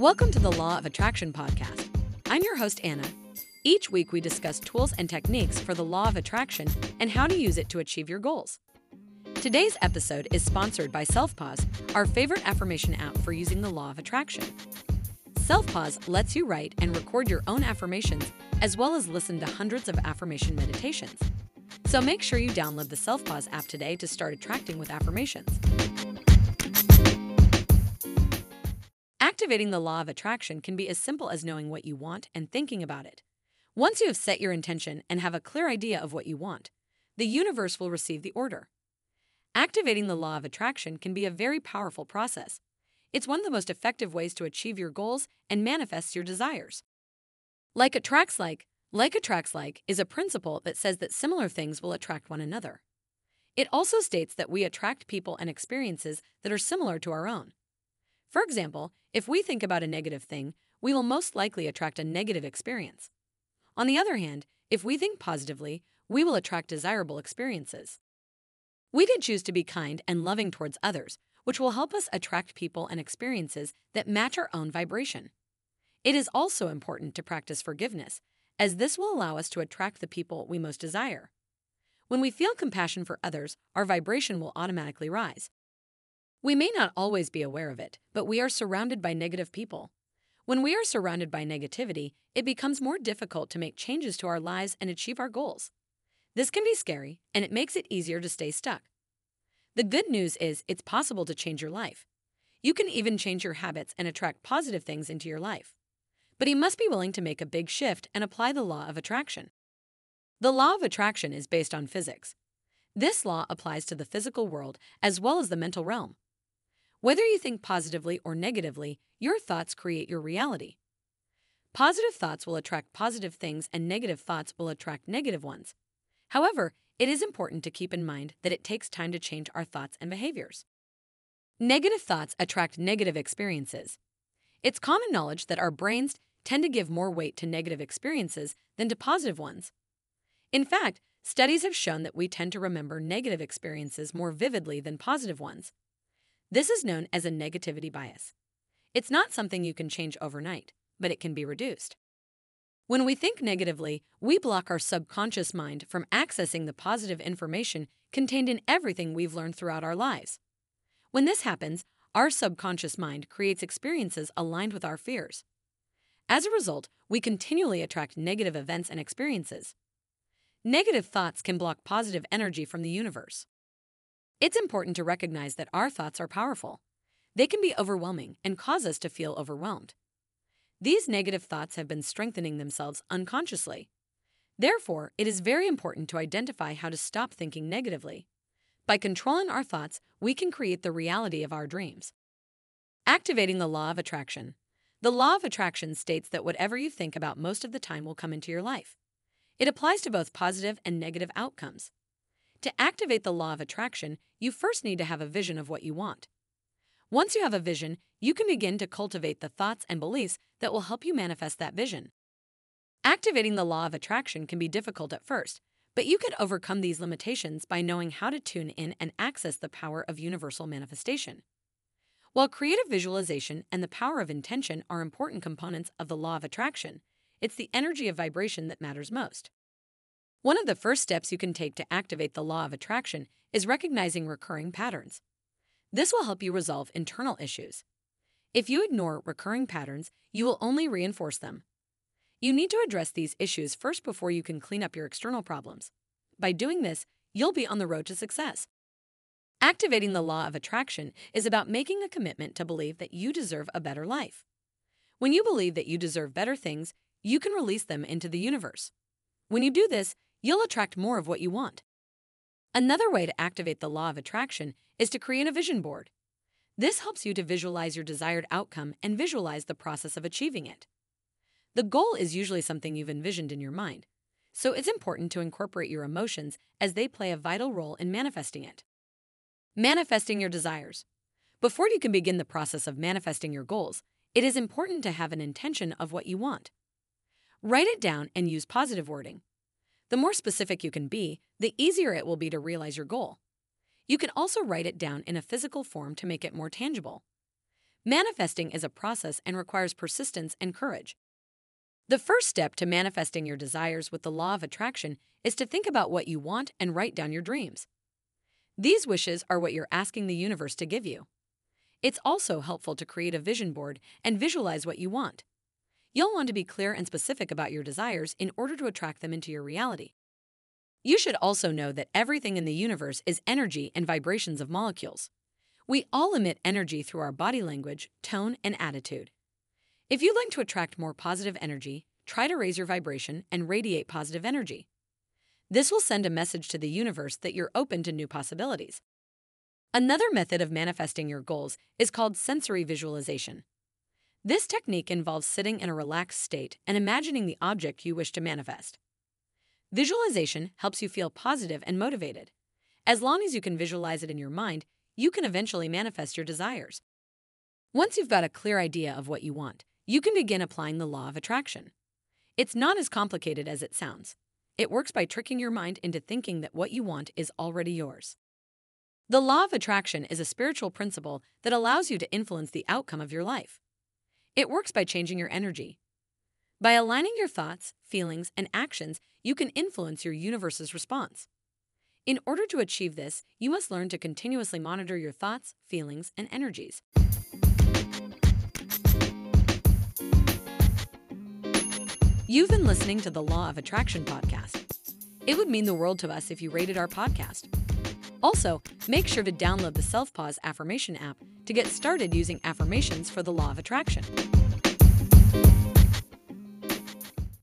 Welcome to the Law of Attraction podcast. I'm your host, Anna. Each week, we discuss tools and techniques for the law of attraction and how to use it to achieve your goals. Today's episode is sponsored by SelfPause, our favorite affirmation app for using the law of attraction. SelfPause lets you write and record your own affirmations as well as listen to hundreds of affirmation meditations. So make sure you download the SelfPause app today to start attracting with affirmations. Activating the law of attraction can be as simple as knowing what you want and thinking about it. Once you have set your intention and have a clear idea of what you want, the universe will receive the order. Activating the law of attraction can be a very powerful process. It's one of the most effective ways to achieve your goals and manifest your desires. Like attracts like, like attracts like is a principle that says that similar things will attract one another. It also states that we attract people and experiences that are similar to our own. For example, if we think about a negative thing, we will most likely attract a negative experience. On the other hand, if we think positively, we will attract desirable experiences. We can choose to be kind and loving towards others, which will help us attract people and experiences that match our own vibration. It is also important to practice forgiveness, as this will allow us to attract the people we most desire. When we feel compassion for others, our vibration will automatically rise, we may not always be aware of it, but we are surrounded by negative people. When we are surrounded by negativity, it becomes more difficult to make changes to our lives and achieve our goals. This can be scary, and it makes it easier to stay stuck. The good news is it's possible to change your life. You can even change your habits and attract positive things into your life. But you must be willing to make a big shift and apply the law of attraction. The law of attraction is based on physics. This law applies to the physical world as well as the mental realm. Whether you think positively or negatively, your thoughts create your reality. Positive thoughts will attract positive things, and negative thoughts will attract negative ones. However, it is important to keep in mind that it takes time to change our thoughts and behaviors. Negative thoughts attract negative experiences. It's common knowledge that our brains tend to give more weight to negative experiences than to positive ones. In fact, studies have shown that we tend to remember negative experiences more vividly than positive ones. This is known as a negativity bias. It's not something you can change overnight, but it can be reduced. When we think negatively, we block our subconscious mind from accessing the positive information contained in everything we've learned throughout our lives. When this happens, our subconscious mind creates experiences aligned with our fears. As a result, we continually attract negative events and experiences. Negative thoughts can block positive energy from the universe. It's important to recognize that our thoughts are powerful. They can be overwhelming and cause us to feel overwhelmed. These negative thoughts have been strengthening themselves unconsciously. Therefore, it is very important to identify how to stop thinking negatively. By controlling our thoughts, we can create the reality of our dreams. Activating the law of attraction. The law of attraction states that whatever you think about most of the time will come into your life. It applies to both positive and negative outcomes. To activate the law of attraction, you first need to have a vision of what you want. Once you have a vision, you can begin to cultivate the thoughts and beliefs that will help you manifest that vision. Activating the law of attraction can be difficult at first, but you can overcome these limitations by knowing how to tune in and access the power of universal manifestation. While creative visualization and the power of intention are important components of the law of attraction, it's the energy of vibration that matters most. One of the first steps you can take to activate the law of attraction is recognizing recurring patterns. This will help you resolve internal issues. If you ignore recurring patterns, you will only reinforce them. You need to address these issues first before you can clean up your external problems. By doing this, you'll be on the road to success. Activating the law of attraction is about making a commitment to believe that you deserve a better life. When you believe that you deserve better things, you can release them into the universe. When you do this, you'll attract more of what you want. Another way to activate the law of attraction is to create a vision board. This helps you to visualize your desired outcome and visualize the process of achieving it. The goal is usually something you've envisioned in your mind, so it's important to incorporate your emotions as they play a vital role in manifesting it. Manifesting your desires. Before you can begin the process of manifesting your goals, it is important to have an intention of what you want. Write it down and use positive wording. The more specific you can be, the easier it will be to realize your goal. You can also write it down in a physical form to make it more tangible. Manifesting is a process and requires persistence and courage. The first step to manifesting your desires with the law of attraction is to think about what you want and write down your dreams. These wishes are what you're asking the universe to give you. It's also helpful to create a vision board and visualize what you want. You'll want to be clear and specific about your desires in order to attract them into your reality. You should also know that everything in the universe is energy and vibrations of molecules. We all emit energy through our body language, tone, and attitude. If you'd like to attract more positive energy, try to raise your vibration and radiate positive energy. This will send a message to the universe that you're open to new possibilities. Another method of manifesting your goals is called sensory visualization. This technique involves sitting in a relaxed state and imagining the object you wish to manifest. Visualization helps you feel positive and motivated. As long as you can visualize it in your mind, you can eventually manifest your desires. Once you've got a clear idea of what you want, you can begin applying the law of attraction. It's not as complicated as it sounds. It works by tricking your mind into thinking that what you want is already yours. The law of attraction is a spiritual principle that allows you to influence the outcome of your life. It works by changing your energy. By aligning your thoughts, feelings, and actions, you can influence your universe's response. In order to achieve this, you must learn to continuously monitor your thoughts, feelings, and energies. You've been listening to the Law of Attraction podcast. It would mean the world to us if you rated our podcast. Also, make sure to download the Self Pause Affirmation app to get started using affirmations for the Law of Attraction.